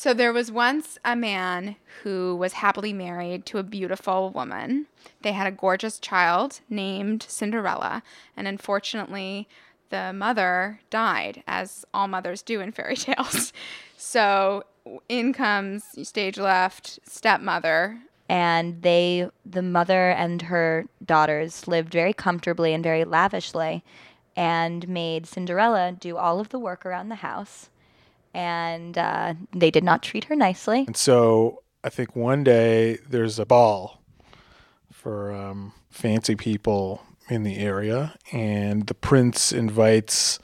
So there was once a man who was happily married to a beautiful woman. They had a gorgeous child named Cinderella, and unfortunately, the mother died, as all mothers do in fairy tales. So in comes stage left stepmother. And they, the mother and her daughters, lived very comfortably and very lavishly and made Cinderella do all of the work around the house. And uh, they did not treat her nicely. And so I think one day there's a ball for um, fancy people in the area, and the prince invites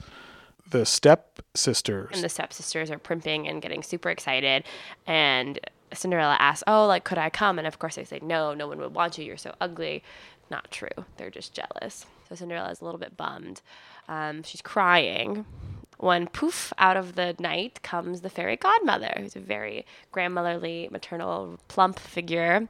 the stepsisters. And the stepsisters are primping and getting super excited. And Cinderella asks, Oh, like, could I come? And of course, they say, No, no one would want you. You're so ugly. Not true. They're just jealous. So Cinderella is a little bit bummed. Um, she's crying when poof out of the night comes the fairy godmother who's a very grandmotherly maternal plump figure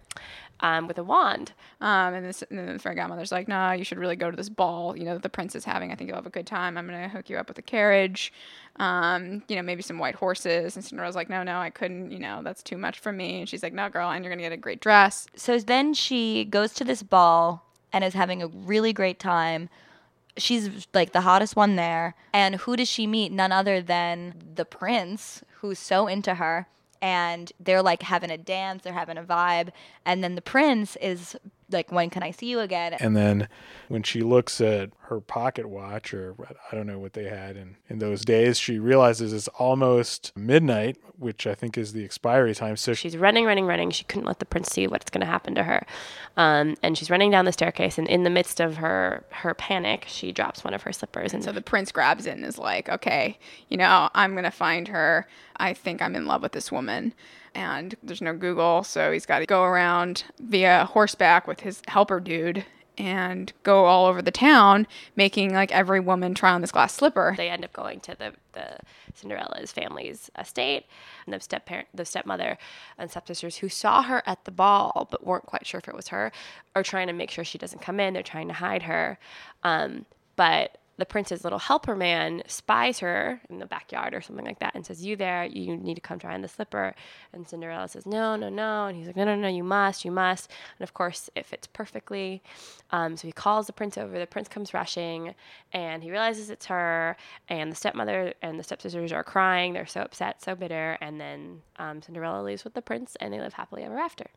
um, with a wand Um, and, this, and then the fairy godmother's like, nah, you should really go to this ball. You know that the prince is having. I think you'll have a good time. I'm gonna hook you up with a carriage. Um, you know, maybe some white horses." And Cinderella's like, "No, no, I couldn't. You know, that's too much for me." And she's like, "No, girl, and you're gonna get a great dress." So then she goes to this ball and is having a really great time. She's like the hottest one there. And who does she meet? None other than the prince, who's so into her. And they're like having a dance, they're having a vibe. And then the prince is like, When can I see you again? And then when she looks at her pocket watch, or I don't know what they had in, in those days, she realizes it's almost midnight, which I think is the expiry time. So she's running, running, running. She couldn't let the prince see what's going to happen to her, um, and she's running down the staircase. And in the midst of her her panic, she drops one of her slippers. And So the prince grabs it and is like, "Okay, you know, I'm gonna find her. I think I'm in love with this woman." And there's no Google, so he's got to go around via horseback with his helper dude and go all over the town, making like every woman try on this glass slipper. they end up going to the, the Cinderella's family's estate, and the step parent, the stepmother, and stepsisters who saw her at the ball but weren't quite sure if it was her, are trying to make sure she doesn't come in. They're trying to hide her, um, but the prince's little helper man spies her in the backyard or something like that and says, "You there? You need to come try on the slipper." And Cinderella says, "No, no, no." And he's like, "No, no, no. You must, you must." And of course, it fits perfectly. Um, so he calls the prince over. The prince comes rushing, and he realizes it's her. And the stepmother and the stepsisters are crying. They're so upset, so bitter. And then um, Cinderella leaves with the prince, and they live happily ever after.